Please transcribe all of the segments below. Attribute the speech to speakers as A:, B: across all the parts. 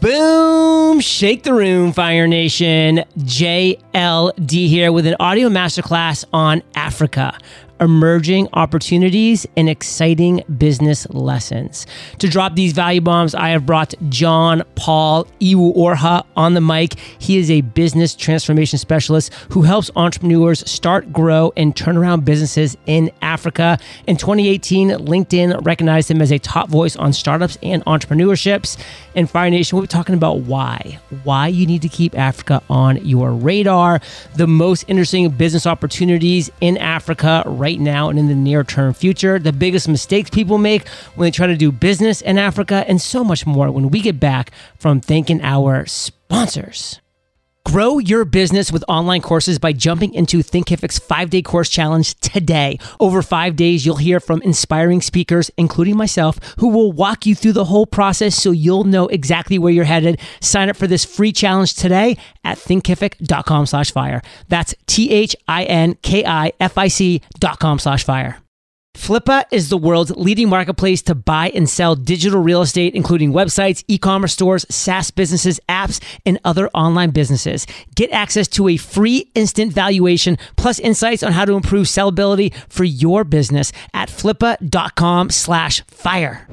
A: Boom! Shake the room, Fire Nation. JLD here with an audio masterclass on Africa emerging opportunities and exciting business lessons. To drop these value bombs, I have brought John Paul Iwuoha on the mic. He is a business transformation specialist who helps entrepreneurs start, grow, and turn around businesses in Africa. In 2018, LinkedIn recognized him as a top voice on startups and entrepreneurships. In Fire Nation, we'll be talking about why. Why you need to keep Africa on your radar, the most interesting business opportunities in Africa right right now and in the near term future, the biggest mistakes people make when they try to do business in Africa, and so much more when we get back from thanking our sponsors. Grow your business with online courses by jumping into Thinkific's five day course challenge today. Over five days, you'll hear from inspiring speakers, including myself, who will walk you through the whole process so you'll know exactly where you're headed. Sign up for this free challenge today at thinkific.com slash fire. That's T H I N K I F I C dot com slash fire. Flippa is the world's leading marketplace to buy and sell digital real estate, including websites, e commerce stores, SaaS businesses, apps, and other online businesses. Get access to a free instant valuation plus insights on how to improve sellability for your business at flippa.com slash fire.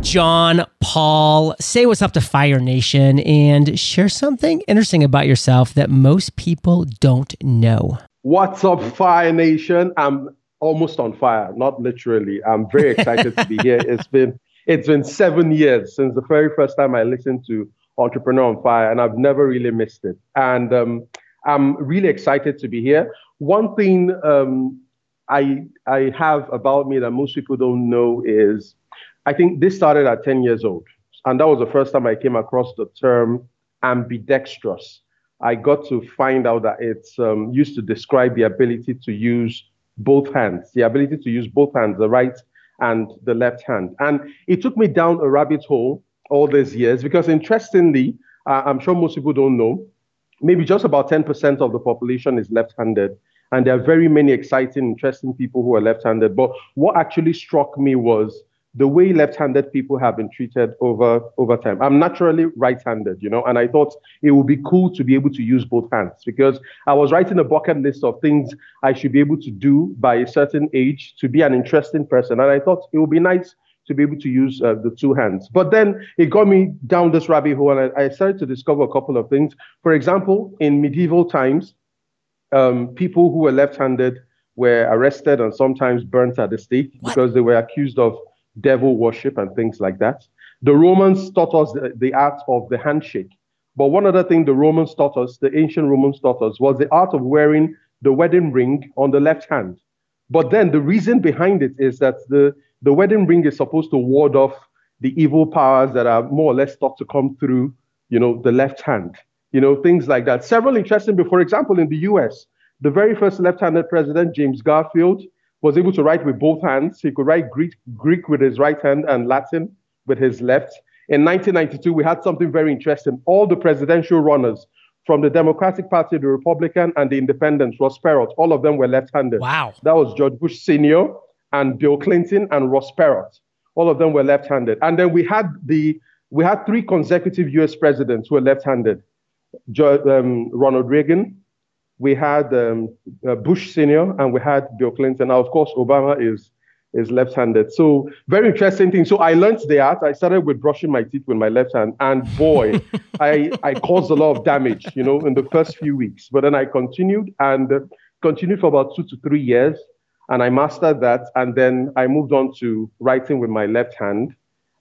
A: John Paul, say what's up to Fire Nation and share something interesting about yourself that most people don't know.
B: What's up, Fire Nation? I'm almost on fire, not literally. I'm very excited to be here. It's been it's been seven years since the very first time I listened to Entrepreneur on Fire, and I've never really missed it. And um, I'm really excited to be here. One thing um, I I have about me that most people don't know is I think this started at 10 years old, and that was the first time I came across the term ambidextrous. I got to find out that it's um, used to describe the ability to use both hands, the ability to use both hands, the right and the left hand. And it took me down a rabbit hole all these years because, interestingly, uh, I'm sure most people don't know, maybe just about 10% of the population is left handed. And there are very many exciting, interesting people who are left handed. But what actually struck me was the way left-handed people have been treated over over time. I'm naturally right-handed, you know, and I thought it would be cool to be able to use both hands because I was writing a bucket list of things I should be able to do by a certain age to be an interesting person, and I thought it would be nice to be able to use uh, the two hands. But then it got me down this rabbit hole, and I, I started to discover a couple of things. For example, in medieval times, um, people who were left-handed were arrested and sometimes burnt at the stake what? because they were accused of devil worship and things like that. The Romans taught us the, the art of the handshake. But one other thing the Romans taught us, the ancient Romans taught us, was the art of wearing the wedding ring on the left hand. But then the reason behind it is that the, the wedding ring is supposed to ward off the evil powers that are more or less thought to come through, you know, the left hand. You know, things like that. Several interesting, but for example, in the US, the very first left-handed president, James Garfield, was able to write with both hands. He could write Greek, Greek with his right hand and Latin with his left. In 1992, we had something very interesting. All the presidential runners from the Democratic Party, the Republican, and the Independents, Ross Perot, all of them were left-handed.
A: Wow.
B: That was George Bush Sr. and Bill Clinton and Ross Perot. All of them were left-handed. And then we had the we had three consecutive U.S. presidents who were left-handed: um, Ronald Reagan, we had um, uh, Bush Senior and we had Bill Clinton. Now, of course, Obama is is left-handed. So very interesting thing. So I learned the art. I started with brushing my teeth with my left hand, and boy, I I caused a lot of damage, you know, in the first few weeks. But then I continued and continued for about two to three years, and I mastered that. And then I moved on to writing with my left hand.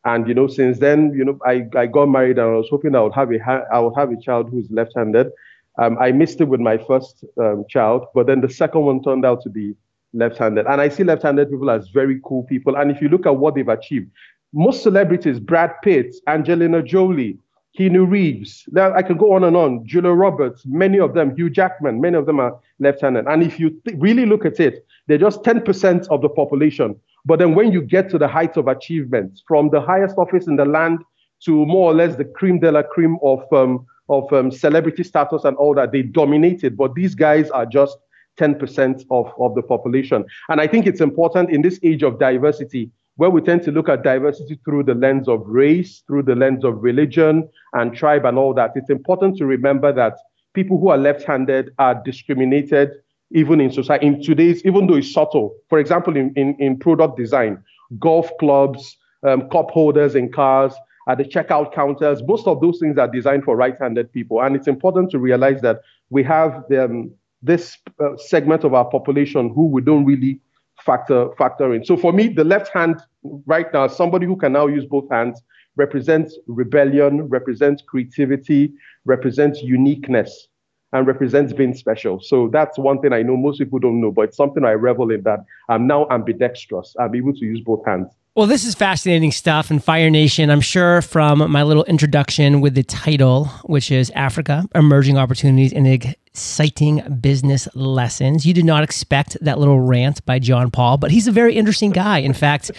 B: And you know, since then, you know, I, I got married and I was hoping I would have a ha- I would have a child who's left-handed. Um, I missed it with my first um, child, but then the second one turned out to be left-handed. And I see left-handed people as very cool people. And if you look at what they've achieved, most celebrities, Brad Pitt, Angelina Jolie, Keanu Reeves, now I can go on and on, Julia Roberts, many of them, Hugh Jackman, many of them are left-handed. And if you th- really look at it, they're just 10% of the population. But then when you get to the heights of achievements, from the highest office in the land to more or less the cream de la cream of um, of um, celebrity status and all that. They dominated, but these guys are just 10% of, of the population. And I think it's important in this age of diversity where we tend to look at diversity through the lens of race, through the lens of religion and tribe and all that, it's important to remember that people who are left-handed are discriminated even in society. In today's, even though it's subtle, for example, in, in, in product design, golf clubs, um, cup holders in cars, at the checkout counters, most of those things are designed for right-handed people. And it's important to realize that we have um, this uh, segment of our population who we don't really factor factor in. So for me, the left hand right now, somebody who can now use both hands represents rebellion, represents creativity, represents uniqueness, and represents being special. So that's one thing I know most people don't know, but it's something I revel in that I'm now ambidextrous. I'm able to use both hands.
A: Well, this is fascinating stuff. And Fire Nation, I'm sure from my little introduction with the title, which is Africa Emerging Opportunities and Exciting Business Lessons, you did not expect that little rant by John Paul, but he's a very interesting guy. In fact,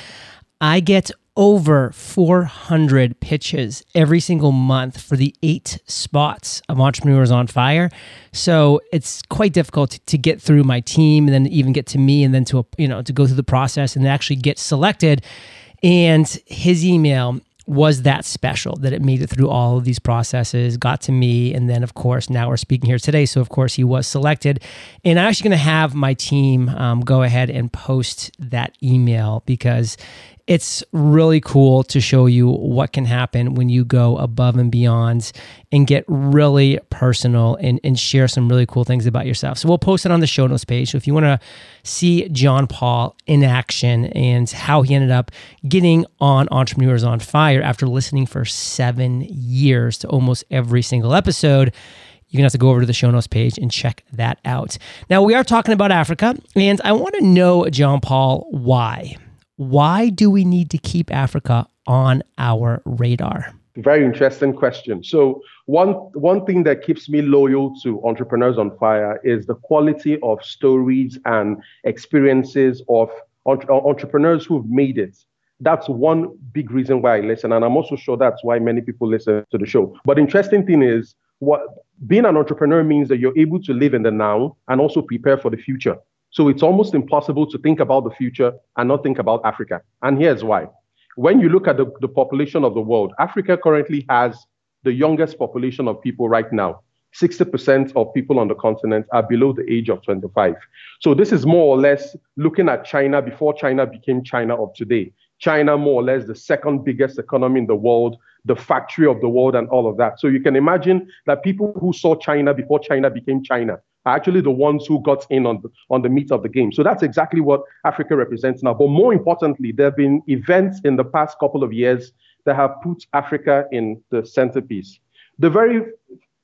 A: I get over 400 pitches every single month for the eight spots of Entrepreneurs on Fire. So it's quite difficult to, get through my team and then even get to me and then to, you know, to go through the process and actually get selected. And his email was that special that it made it through all of these processes, got to me, and then of course now we're speaking here today. So of course he was selected, and I'm actually going to have my team um, go ahead and post that email because it's really cool to show you what can happen when you go above and beyond and get really personal and, and share some really cool things about yourself. So we'll post it on the show notes page. So if you want to see John Paul in action and how he ended up getting on Entrepreneurs on Fire after listening for seven years to almost every single episode, you're to have to go over to the show notes page and check that out. Now, we are talking about Africa, and I want to know, John Paul, why? Why do we need to keep Africa on our radar?
B: Very interesting question. So one one thing that keeps me loyal to Entrepreneurs on Fire is the quality of stories and experiences of entre- entrepreneurs who've made it. That's one big reason why I listen, and I'm also sure that's why many people listen to the show. But interesting thing is, what being an entrepreneur means that you're able to live in the now and also prepare for the future. So it's almost impossible to think about the future and not think about Africa. And here's why. When you look at the, the population of the world, Africa currently has the youngest population of people right now. 60% of people on the continent are below the age of 25. So this is more or less looking at China before China became China of today. China, more or less, the second biggest economy in the world, the factory of the world, and all of that. So you can imagine that people who saw China before China became China are actually the ones who got in on the, on the meat of the game. So that's exactly what Africa represents now. But more importantly, there have been events in the past couple of years that have put Africa in the centerpiece. The very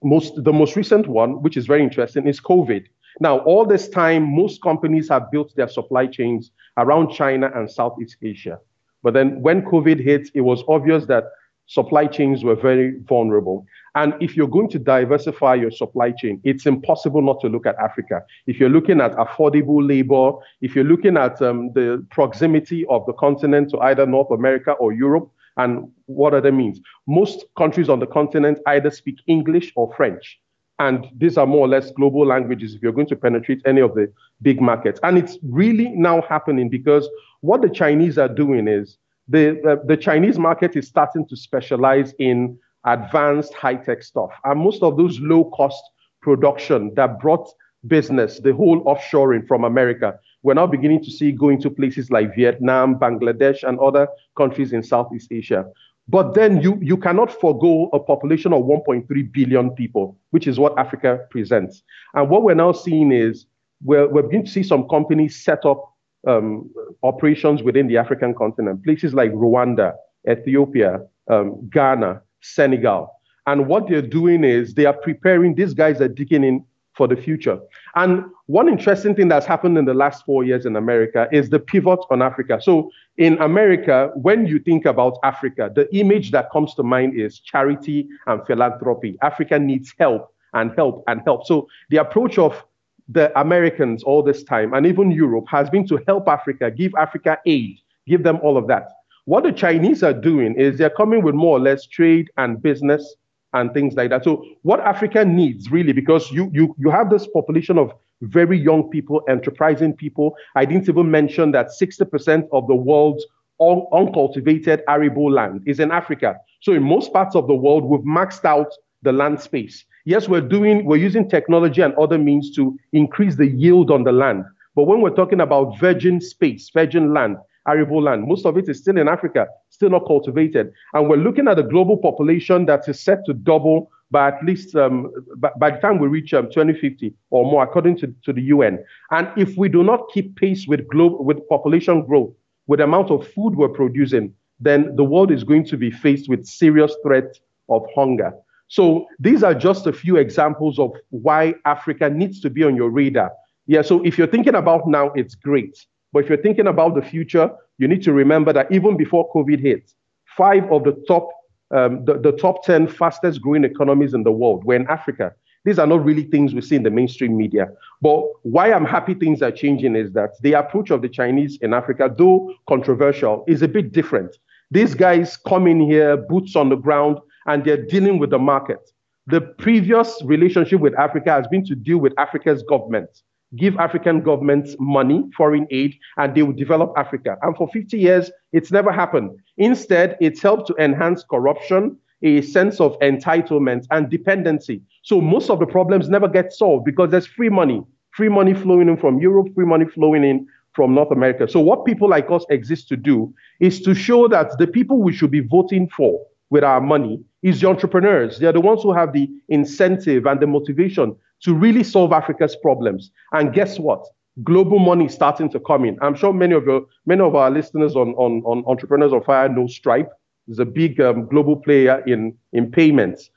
B: most, the most recent one, which is very interesting, is COVID. Now, all this time, most companies have built their supply chains around China and Southeast Asia. But then when COVID hit, it was obvious that supply chains were very vulnerable. And if you're going to diversify your supply chain, it's impossible not to look at Africa. If you're looking at affordable labor, if you're looking at um, the proximity of the continent to either North America or Europe, and what are the means? Most countries on the continent either speak English or French. And these are more or less global languages if you're going to penetrate any of the big markets. And it's really now happening because what the Chinese are doing is the, the, Chinese market is starting to specialize in advanced high tech stuff. And most of those low cost production that brought business, the whole offshoring from America, we're now beginning to see going to places like Vietnam, Bangladesh, and other countries in Southeast Asia. But then you, you cannot forego a population of 1.3 billion people, which is what Africa presents. And what we're now seeing is we're, we're beginning to see some companies set up um, operations within the African continent, places like Rwanda, Ethiopia, um, Ghana, Senegal. And what they're doing is they are preparing, these guys are digging in for the future. And one interesting thing that's happened in the last four years in America is the pivot on Africa. So in America, when you think about Africa, the image that comes to mind is charity and philanthropy. Africa needs help and help and help. So the approach of the Americans all this time, and even Europe, has been to help Africa, give Africa aid, give them all of that. What the Chinese are doing is they're coming with more or less trade and business and things like that. So what Africa needs really, because you you you have this population of very young people, enterprising people. I didn't even mention that 60% of the world's un- uncultivated arable land is in Africa. So in most parts of the world, we've maxed out the land space. Yes, we're doing, we're using technology and other means to increase the yield on the land. But when we're talking about virgin space, virgin land, arable land, most of it is still in Africa, still not cultivated. And we're looking at a global population that is set to double by at least um, by, by, the time we reach um, 2050 or more, according to, to the UN. And if we do not keep pace with global with population growth, with the amount of food we're producing, then the world is going to be faced with serious threat of hunger. So these are just a few examples of why Africa needs to be on your radar. Yeah, so if you're thinking about now, it's great. But if you're thinking about the future, you need to remember that even before COVID hit, five of the top um, the, the top 10 fastest growing economies in the world were in Africa. These are not really things we see in the mainstream media. But why I'm happy things are changing is that the approach of the Chinese in Africa, though controversial, is a bit different. These guys come in here, boots on the ground, and they're dealing with the market. The previous relationship with Africa has been to deal with Africa's government give African governments money, foreign aid, and they will develop Africa. And for 50 years, it's never happened. Instead, it's helped to enhance corruption, a sense of entitlement and dependency. So most of the problems never get solved because there's free money, free money flowing in from Europe, free money flowing in from North America. So what people like us exist to do is to show that the people we should be voting for with our money is the entrepreneurs. They're the ones who have the incentive and the motivation to really solve Africa's problems. And guess what? Global money is starting to come in. I'm sure many of your many of our listeners on, on, on Entrepreneurs on Fire know Stripe. It's a big um, global player in, in payments.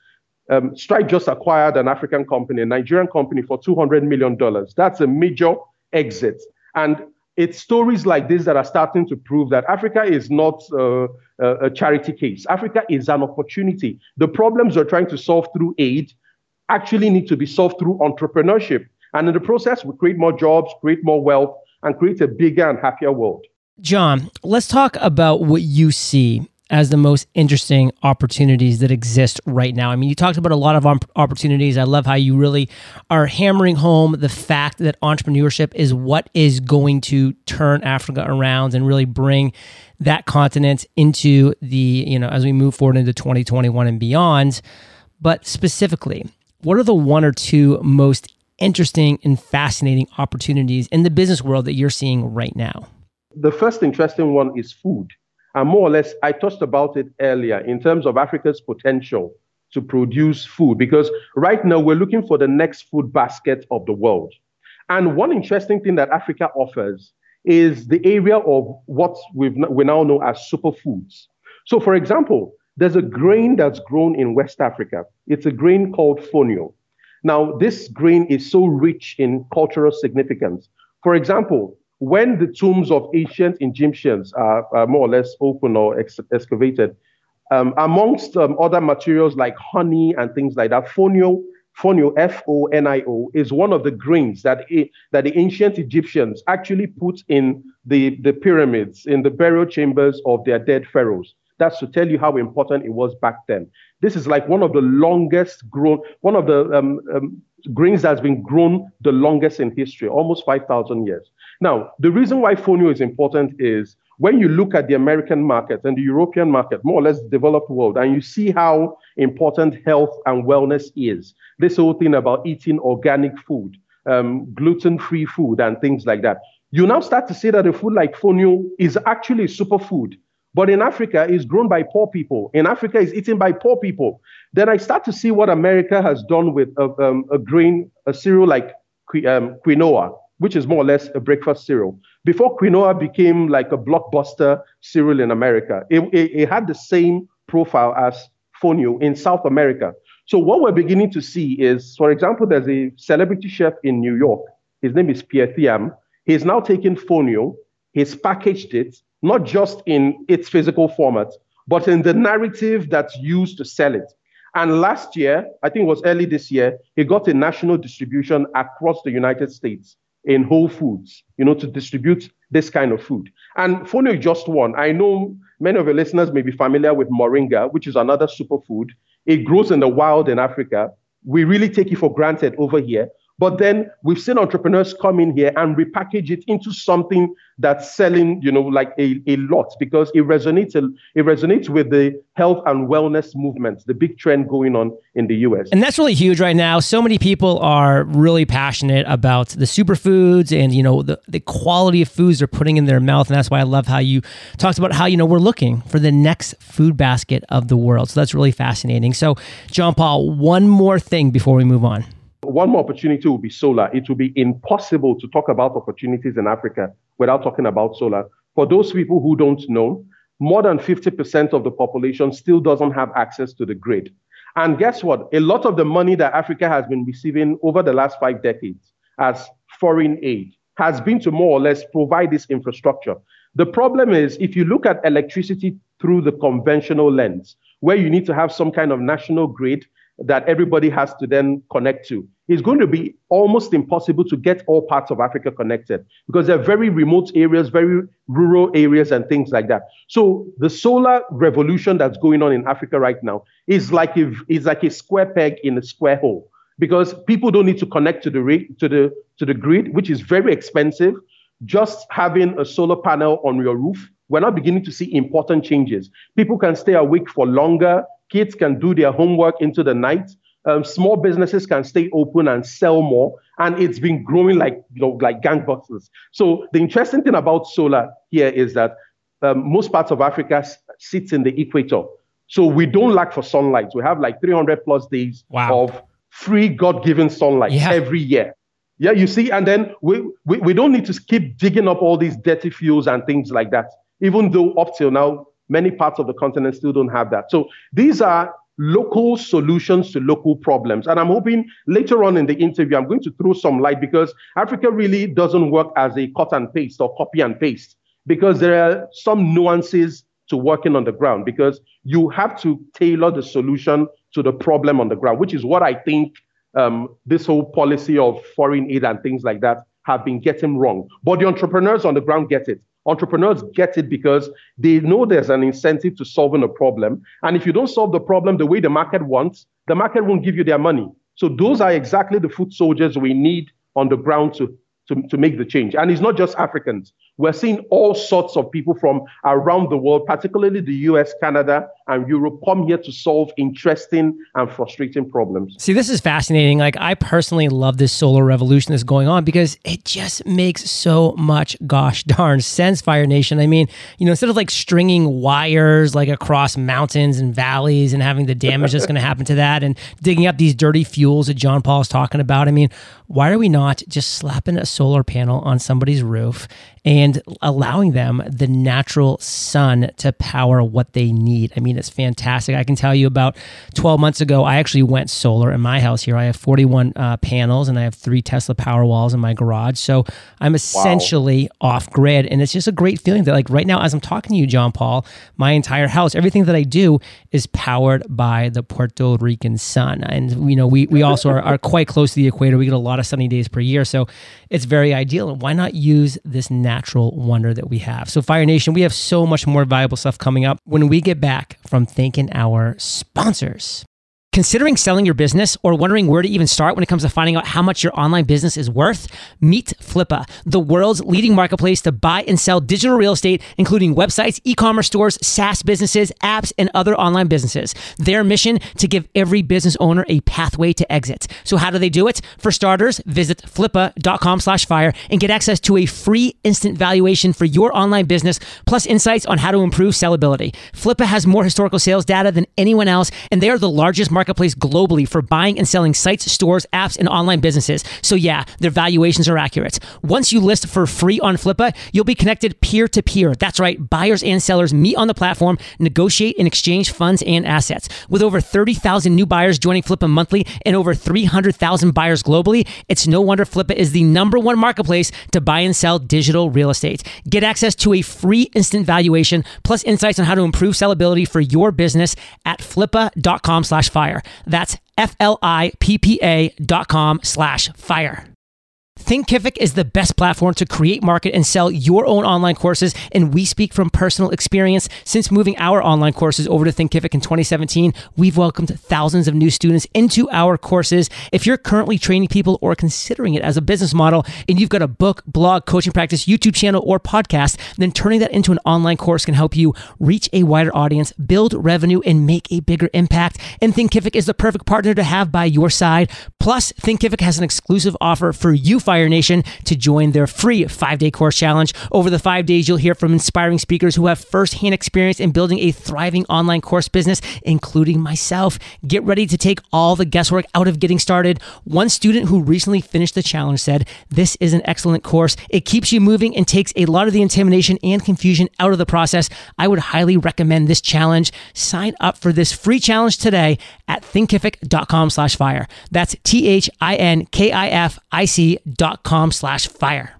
B: Um, Stripe just acquired an African company, a Nigerian company, for $200 million. That's a major exit. And it's stories like this that are starting to prove that Africa is not uh, a charity case. Africa is an opportunity. The problems we're trying to solve through aid actually need to be solved through entrepreneurship. And in the process, we create more jobs, create more wealth, and create a bigger and happier world.
A: John, let's talk about what you see as the most interesting opportunities that exist right now? I mean, you talked about a lot of opportunities. I love how you really are hammering home the fact that entrepreneurship is what is going to turn Africa around and really bring that continent into the, you know, as we move forward into 2021 and beyond. But specifically, what are the one or two most interesting and fascinating opportunities in the business world that you're seeing right now?
B: The first interesting one is food. And more or less, I touched about it earlier in terms of Africa's potential to produce food, because right now we're looking for the next food basket of the world. And one interesting thing that Africa offers is the area of what we we now know as superfoods. So, for example, there's a grain that's grown in West Africa. It's a grain called fonio. Now, this grain is so rich in cultural significance. For example, when the tombs of ancient Egyptians are, are more or less open or ex- excavated, um, amongst um, other materials like honey and things like that, fonio, fonio, F-O-N-I-O, is one of the grains that, that the ancient Egyptians actually put in the, the pyramids, in the burial chambers of their dead pharaohs. That's to tell you how important it was back then. This is like one of the longest grown, one of the um, um, grains that's been grown the longest in history, almost 5,000 years. Now, the reason why fonio is important is when you look at the American market and the European market, more or less developed world, and you see how important health and wellness is, this whole thing about eating organic food, um, gluten free food, and things like that, you now start to see that a food like fonio is actually superfood but in Africa, it's grown by poor people. In Africa, it's eaten by poor people. Then I start to see what America has done with a, um, a grain, a cereal like um, quinoa, which is more or less a breakfast cereal. Before quinoa became like a blockbuster cereal in America, it, it, it had the same profile as fonio in South America. So what we're beginning to see is, for example, there's a celebrity chef in New York. His name is Pierre Thiam. He's now taken fonio, he's packaged it, not just in its physical format, but in the narrative that's used to sell it. And last year, I think it was early this year, he got a national distribution across the United States in Whole Foods, you know, to distribute this kind of food. And Fonio is just one. I know many of your listeners may be familiar with moringa, which is another superfood. It grows in the wild in Africa. We really take it for granted over here. But then we've seen entrepreneurs come in here and repackage it into something that's selling, you know, like a, a lot because it resonates it resonates with the health and wellness movement, the big trend going on in the US.
A: And that's really huge right now. So many people are really passionate about the superfoods and you know the, the quality of foods they're putting in their mouth. And that's why I love how you talked about how, you know, we're looking for the next food basket of the world. So that's really fascinating. So John Paul, one more thing before we move on.
B: One more opportunity will be solar. It will be impossible to talk about opportunities in Africa without talking about solar. For those people who don't know, more than 50% of the population still doesn't have access to the grid. And guess what? A lot of the money that Africa has been receiving over the last five decades as foreign aid has been to more or less provide this infrastructure. The problem is, if you look at electricity through the conventional lens, where you need to have some kind of national grid that everybody has to then connect to. It's going to be almost impossible to get all parts of Africa connected because they're very remote areas, very rural areas, and things like that. So the solar revolution that's going on in Africa right now is like a, is like a square peg in a square hole because people don't need to connect to the to the to the grid, which is very expensive. Just having a solar panel on your roof, we're not beginning to see important changes. People can stay awake for longer Kids can do their homework into the night. Um, small businesses can stay open and sell more, and it's been growing like you know like gangbusters. So the interesting thing about solar here is that um, most parts of Africa sits in the equator, so we don't lack for sunlight. We have like 300 plus days wow. of free God-given sunlight yeah. every year. Yeah, you see, and then we, we we don't need to keep digging up all these dirty fuels and things like that. Even though up till now Many parts of the continent still don't have that. So these are local solutions to local problems. And I'm hoping later on in the interview, I'm going to throw some light because Africa really doesn't work as a cut and paste or copy and paste because there are some nuances to working on the ground because you have to tailor the solution to the problem on the ground, which is what I think um, this whole policy of foreign aid and things like that have been getting wrong. But the entrepreneurs on the ground get it. Entrepreneurs get it because they know there's an incentive to solving a problem. And if you don't solve the problem the way the market wants, the market won't give you their money. So those are exactly the foot soldiers we need on the ground to to, to make the change. And it's not just Africans. We're seeing all sorts of people from around the world, particularly the US, Canada, and Europe, come here to solve interesting and frustrating problems.
A: See, this is fascinating. Like, I personally love this solar revolution that's going on because it just makes so much gosh darn sense, Fire Nation. I mean, you know, instead of like stringing wires like across mountains and valleys and having the damage that's going to happen to that and digging up these dirty fuels that John Paul is talking about, I mean, why are we not just slapping a solar panel on somebody's roof and allowing them the natural sun to power what they need. I mean, it's fantastic. I can tell you about 12 months ago, I actually went solar in my house here. I have 41 uh, panels and I have three Tesla power walls in my garage. So I'm essentially wow. off grid. And it's just a great feeling that, like, right now, as I'm talking to you, John Paul, my entire house, everything that I do is powered by the Puerto Rican sun. And, you know, we, we also are, are quite close to the equator. We get a lot of sunny days per year. So it's very ideal. And why not use this natural natural wonder that we have. So, Fire Nation, we have so much more valuable stuff coming up when we get back from thanking our sponsors. Considering selling your business or wondering where to even start when it comes to finding out how much your online business is worth? Meet Flippa, the world's leading marketplace to buy and sell digital real estate, including websites, e commerce stores, SaaS businesses, apps, and other online businesses. Their mission to give every business owner a pathway to exit. So, how do they do it? For starters, visit flippa.com slash fire and get access to a free instant valuation for your online business, plus insights on how to improve sellability. Flippa has more historical sales data than anyone else, and they are the largest marketplace globally for buying and selling sites, stores, apps, and online businesses. So, yeah, their valuations are accurate. Once you list for free on Flippa, you'll be connected peer to peer. That's right, buyers and sellers meet on the platform, negotiate, and exchange funds and assets. With over 30,000 new buyers joining Flippa monthly and over 300,000 buyers globally, it's no wonder Flippa is the number one marketplace to buy and sell digital real estate. Get access to a free instant valuation plus insights on how to improve sellability for your business at flippa.com slash fire fire. That's F L I P P A dot com slash fire. Thinkific is the best platform to create, market, and sell your own online courses. And we speak from personal experience. Since moving our online courses over to Thinkific in 2017, we've welcomed thousands of new students into our courses. If you're currently training people or considering it as a business model, and you've got a book, blog, coaching practice, YouTube channel, or podcast, then turning that into an online course can help you reach a wider audience, build revenue, and make a bigger impact. And Thinkific is the perfect partner to have by your side. Plus, Thinkific has an exclusive offer for you Fire Nation to join their free five day course challenge. Over the five days, you'll hear from inspiring speakers who have firsthand experience in building a thriving online course business, including myself. Get ready to take all the guesswork out of getting started. One student who recently finished the challenge said, This is an excellent course. It keeps you moving and takes a lot of the intimidation and confusion out of the process. I would highly recommend this challenge. Sign up for this free challenge today at thinkific.com slash fire. That's T H I N K I F I C com slash fire.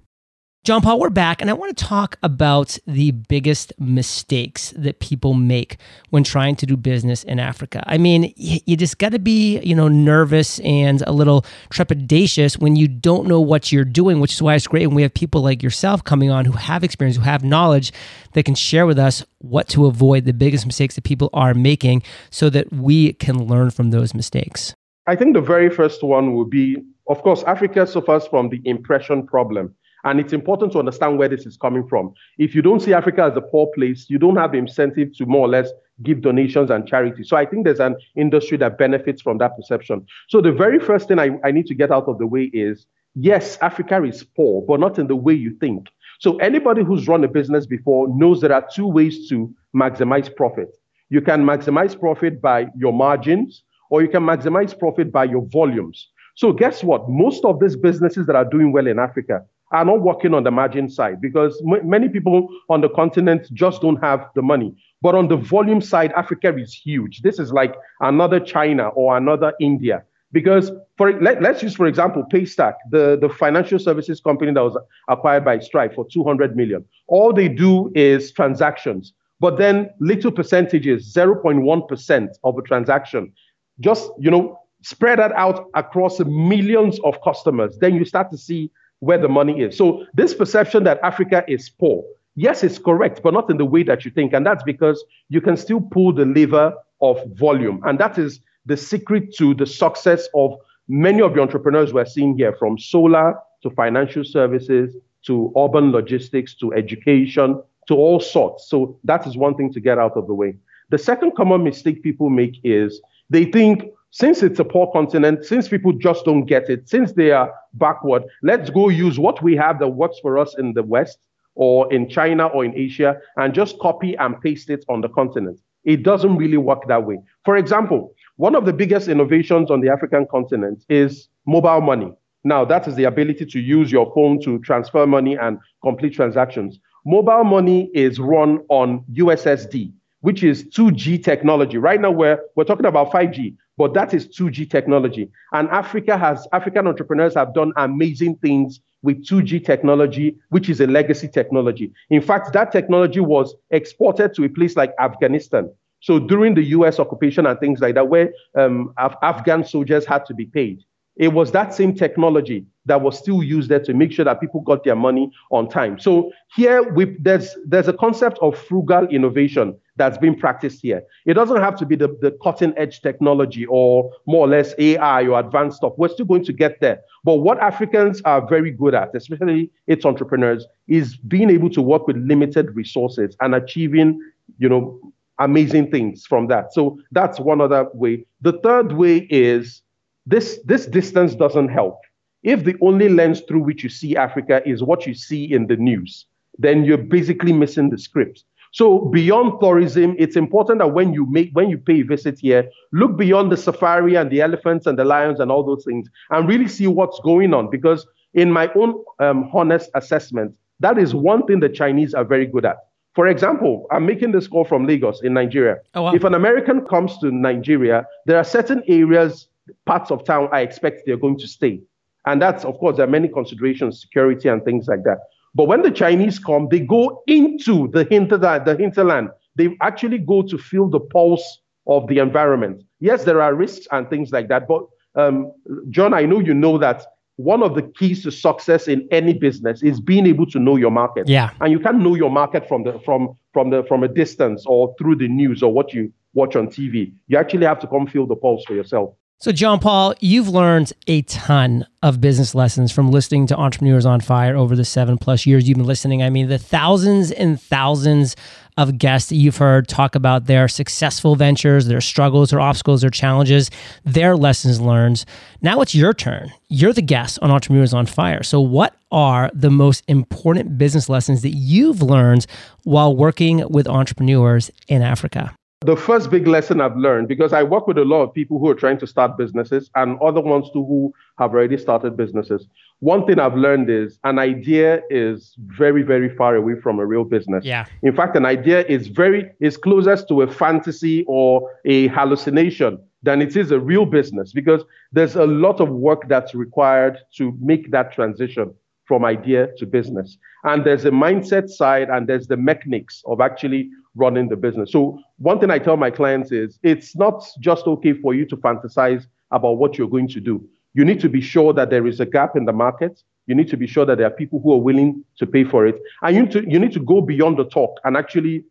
A: John Paul, we're back, and I want to talk about the biggest mistakes that people make when trying to do business in Africa. I mean, you just got to be, you know, nervous and a little trepidatious when you don't know what you're doing, which is why it's great when we have people like yourself coming on who have experience, who have knowledge that can share with us what to avoid, the biggest mistakes that people are making, so that we can learn from those mistakes.
B: I think the very first one would be, of course, Africa suffers from the impression problem. And it's important to understand where this is coming from. If you don't see Africa as a poor place, you don't have the incentive to more or less give donations and charity. So I think there's an industry that benefits from that perception. So the very first thing I, I need to get out of the way is yes, Africa is poor, but not in the way you think. So anybody who's run a business before knows there are two ways to maximize profit. You can maximize profit by your margins, or you can maximize profit by your volumes. So guess what? Most of these businesses that are doing well in Africa are not working on the margin side because m- many people on the continent just don't have the money. But on the volume side, Africa is huge. This is like another China or another India. Because for let, us use, for example, Paystack, the, the financial services company that was acquired by Stripe for 200 million. All they do is transactions, but then little percentages, 0.1% of a transaction. Just, you know, spread that out across millions of customers. Then you start to see where the money is. So this perception that Africa is poor, yes, it's correct, but not in the way that you think. And that's because you can still pull the lever of volume. And that is the secret to the success of many of the entrepreneurs we're seeing here, from solar to financial services to urban logistics to education to all sorts. So that is one thing to get out of the way. The second common mistake people make is they think since it's a poor continent, since people just don't get it, since they are backward, let's go use what we have that works for us in the West or in China or in Asia and just copy and paste it on the continent. It doesn't really work that way. For example, one of the biggest innovations on the African continent is mobile money. Now, that is the ability to use your phone to transfer money and complete transactions. Mobile money is run on USSD, which is 2G technology. Right now, we're, we're talking about 5G, but that is 2G technology. And Africa has, African entrepreneurs have done amazing things with 2G technology, which is a legacy technology. In fact, that technology was exported to a place like Afghanistan. So during the US occupation and things like that, where um, Af- Afghan soldiers had to be paid, it was that same technology that was still used there to make sure that people got their money on time. So here we, there's there's a concept of frugal innovation that's being practiced here. It doesn't have to be the, the cutting edge technology or more or less AI or advanced stuff. We're still going to get there. But what Africans are very good at, especially its entrepreneurs, is being able to work with limited resources and achieving, you know, amazing things from that. So that's one other way. The third way is this, this distance doesn't help. If the only lens through which you see Africa is what you see in the news, then you're basically missing the script. So beyond tourism, it's important that when you make when you pay a visit here, look beyond the safari and the elephants and the lions and all those things, and really see what's going on. Because in my own um, honest assessment, that is one thing the Chinese are very good at. For example, I'm making this call from Lagos in Nigeria. Oh, wow. If an American comes to Nigeria, there are certain areas, parts of town I expect they're going to stay. And that's, of course, there are many considerations, security and things like that. But when the Chinese come, they go into the hinterland, the hinterland. They actually go to feel the pulse of the environment. Yes, there are risks and things like that. But um, John, I know you know that one of the keys to success in any business is being able to know your market.
A: Yeah.
B: And you can't know your market from the from from the from a distance or through the news or what you watch on TV. You actually have to come feel the pulse for yourself.
A: So, John Paul, you've learned a ton of business lessons from listening to Entrepreneurs on Fire over the seven plus years you've been listening. I mean, the thousands and thousands of guests that you've heard talk about their successful ventures, their struggles, their obstacles, their challenges, their lessons learned. Now it's your turn. You're the guest on Entrepreneurs on Fire. So, what are the most important business lessons that you've learned while working with entrepreneurs in Africa?
B: The first big lesson I've learned, because I work with a lot of people who are trying to start businesses and other ones too who have already started businesses. One thing I've learned is an idea is very, very far away from a real business.
A: Yeah.
B: In fact, an idea is very is closest to a fantasy or a hallucination than it is a real business because there's a lot of work that's required to make that transition from idea to business. And there's a mindset side and there's the mechanics of actually running the business. So one thing I tell my clients is it's not just okay for you to fantasize about what you're going to do. You need to be sure that there is a gap in the market. You need to be sure that there are people who are willing to pay for it. And you need to, you need to go beyond the talk and actually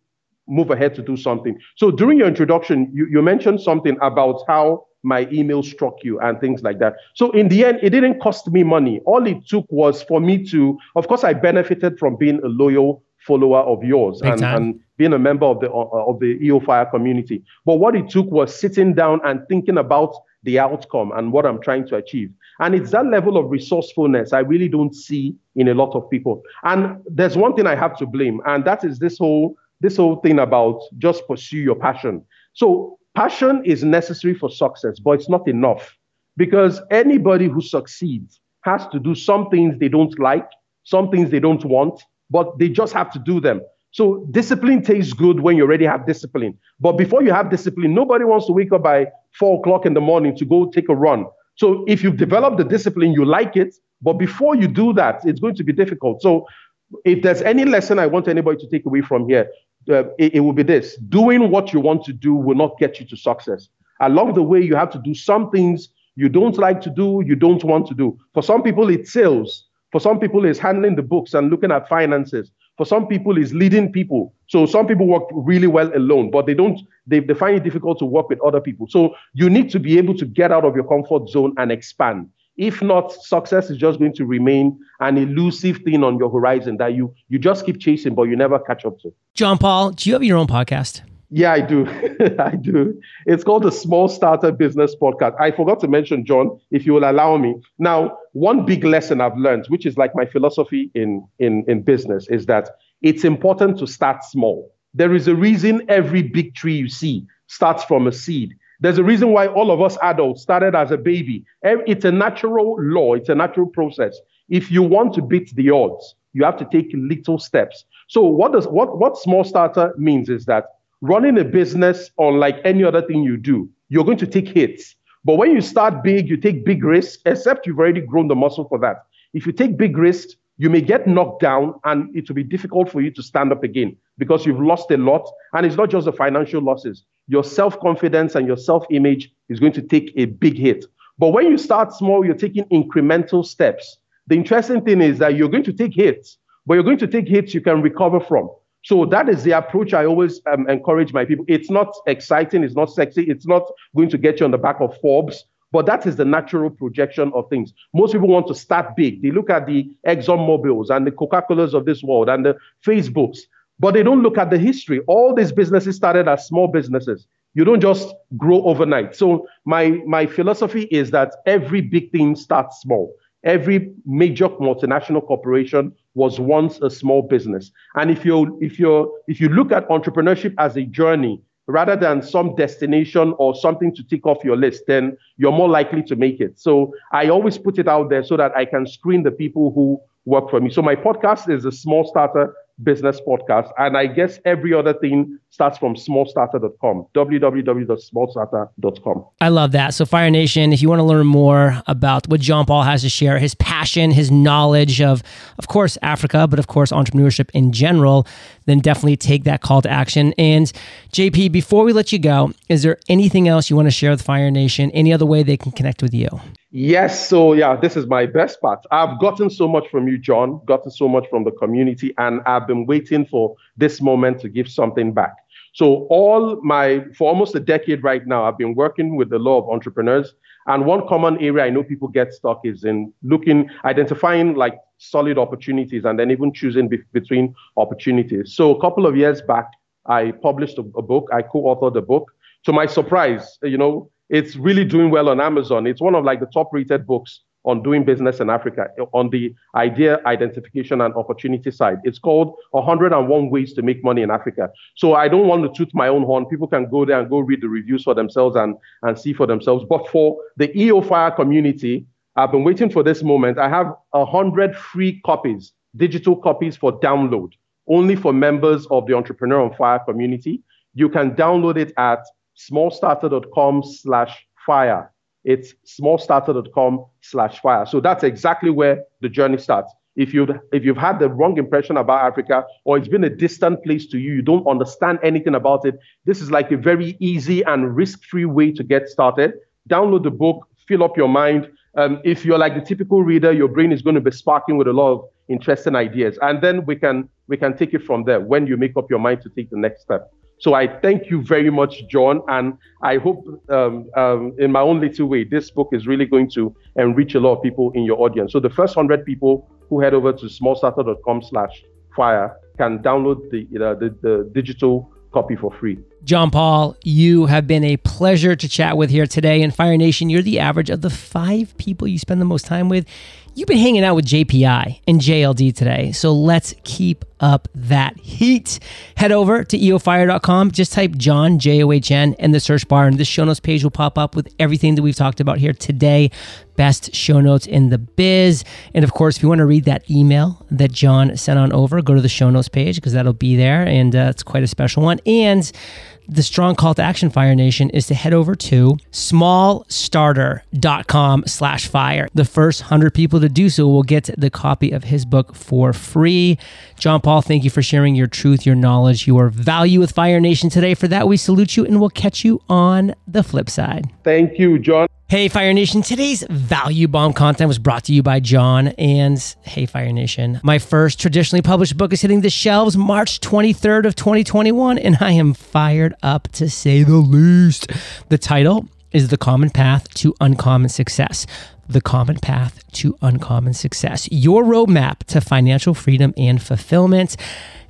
B: move ahead to do something. So during your introduction, you, you mentioned something about how my email struck you and things like that. So in the end, it didn't cost me money. All it took was for me to, of course, I benefited from being a loyal follower of yours and, and, being a member of the uh, of the EO Fire community. But what it took was sitting down and thinking about the outcome and what I'm trying to achieve. And it's that level of resourcefulness I really don't see in a lot of people. And there's one thing I have to blame, and that is this whole this whole thing about just pursue your passion. So passion is necessary for success, but it's not enough because anybody who succeeds has to do some things they don't like, some things they don't want, but they just have to do them. So discipline tastes good when you already have discipline. But before you have discipline, nobody wants to wake up by four o'clock in the morning to go take a run. So if you've developed the discipline, you like it. But before you do that, it's going to be difficult. So if there's any lesson I want anybody to take away from here, uh, it, it will be this doing what you want to do will not get you to success. Along the way, you have to do some things you don't like to do, you don't want to do. For some people, it's sales. For some people, it's handling the books and looking at finances. For some people, it's leading people. So some people work really well alone, but they don't, they, they find it difficult to work with other people. So you need to be able to get out of your comfort zone and expand. If not, success is just going to remain an elusive thing on your horizon that you you just keep chasing, but you never catch up to.
A: John Paul, do you have your own podcast?
B: Yeah, I do. I do. It's called the Small Starter Business Podcast. I forgot to mention, John, if you will allow me. Now, one big lesson I've learned, which is like my philosophy in, in, in business, is that it's important to start small. There is a reason every big tree you see starts from a seed. There's a reason why all of us adults started as a baby. It's a natural law, it's a natural process. If you want to beat the odds, you have to take little steps. So what does what, what small starter means is that running a business, unlike any other thing you do, you're going to take hits. But when you start big, you take big risks, except you've already grown the muscle for that. If you take big risks, you may get knocked down and it will be difficult for you to stand up again because you've lost a lot. And it's not just the financial losses, your self confidence and your self image is going to take a big hit. But when you start small, you're taking incremental steps. The interesting thing is that you're going to take hits, but you're going to take hits you can recover from. So that is the approach I always um, encourage my people. It's not exciting, it's not sexy, it's not going to get you on the back of Forbes, but that is the natural projection of things. Most people want to start big. They look at the Exxon Mobils and the Coca Colas of this world and the Facebooks, but they don't look at the history. All these businesses started as small businesses. You don't just grow overnight. So my my philosophy is that every big thing starts small. Every major multinational corporation was once a small business. And if you if you if you look at entrepreneurship as a journey rather than some destination or something to tick off your list, then you're more likely to make it. So I always put it out there so that I can screen the people who work for me. So my podcast is a small starter business podcast. And I guess every other thing starts from smallstarter.com, www.smallstarter.com.
A: I love that. So, Fire Nation, if you want to learn more about what John Paul has to share, his passion, his knowledge of, of course, Africa, but of course, entrepreneurship in general, then definitely take that call to action. And JP, before we let you go, is there anything else you want to share with Fire Nation? Any other way they can connect with you?
B: Yes, so yeah, this is my best part. I've gotten so much from you, John, gotten so much from the community, and I've been waiting for this moment to give something back. So, all my, for almost a decade right now, I've been working with the law of entrepreneurs. And one common area I know people get stuck is in looking, identifying like solid opportunities and then even choosing be- between opportunities. So, a couple of years back, I published a, a book, I co authored a book. To my surprise, you know, it's really doing well on Amazon. It's one of like the top rated books on doing business in Africa on the idea identification and opportunity side. It's called 101 Ways to Make Money in Africa. So I don't want to toot my own horn. People can go there and go read the reviews for themselves and, and see for themselves. But for the EO Fire community, I've been waiting for this moment. I have 100 free copies, digital copies for download, only for members of the Entrepreneur on Fire community. You can download it at smallstarter.com slash fire. It's smallstarter.com slash fire. So that's exactly where the journey starts. If you've, if you've had the wrong impression about Africa or it's been a distant place to you, you don't understand anything about it, this is like a very easy and risk-free way to get started. Download the book, fill up your mind. Um, if you're like the typical reader, your brain is going to be sparking with a lot of interesting ideas. And then we can we can take it from there when you make up your mind to take the next step. So I thank you very much, John, and I hope um, um, in my own little way, this book is really going to enrich a lot of people in your audience. So the first 100 people who head over to smallstarter.com slash fire can download the, know, the, the digital copy for free.
A: John Paul, you have been a pleasure to chat with here today. In Fire Nation, you're the average of the five people you spend the most time with. You've been hanging out with JPI and JLD today, so let's keep up that heat. Head over to eofire.com, just type John, J O H N, in the search bar, and this show notes page will pop up with everything that we've talked about here today. Best show notes in the biz. And of course, if you want to read that email that John sent on over, go to the show notes page because that'll be there, and uh, it's quite a special one. And the strong call to action fire nation is to head over to smallstarter.com slash fire the first 100 people to do so will get the copy of his book for free john paul thank you for sharing your truth your knowledge your value with fire nation today for that we salute you and we'll catch you on the flip side
B: thank you john
A: Hey, Fire Nation. Today's value bomb content was brought to you by John. And hey, Fire Nation, my first traditionally published book is hitting the shelves March 23rd of 2021, and I am fired up to say the least. The title is The Common Path to Uncommon Success. The Common Path to Uncommon Success. Your roadmap to financial freedom and fulfillment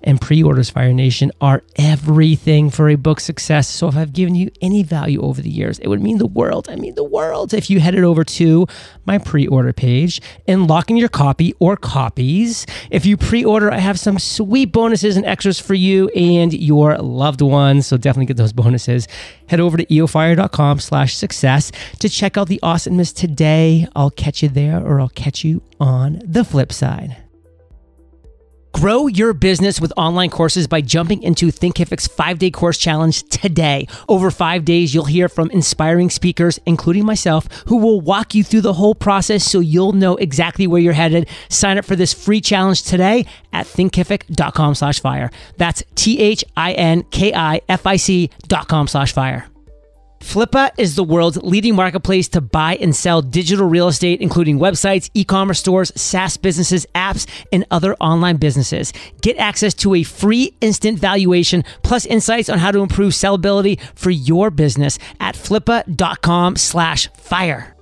A: and pre-orders Fire Nation are everything for a book success. So if I've given you any value over the years, it would mean the world. I mean the world if you headed over to my pre-order page and lock in your copy or copies. If you pre-order, I have some sweet bonuses and extras for you and your loved ones. So definitely get those bonuses. Head over to eofire.com slash success to check out the awesomeness today. I'll catch you there or I'll catch you on the flip side. Grow your business with online courses by jumping into Thinkific's five day course challenge today. Over five days, you'll hear from inspiring speakers, including myself, who will walk you through the whole process so you'll know exactly where you're headed. Sign up for this free challenge today at thinkific.com slash fire. That's T H I N K I F I C dot com slash fire. Flippa is the world's leading marketplace to buy and sell digital real estate, including websites, e commerce stores, SaaS businesses, apps, and other online businesses. Get access to a free instant valuation plus insights on how to improve sellability for your business at flippa.com slash fire.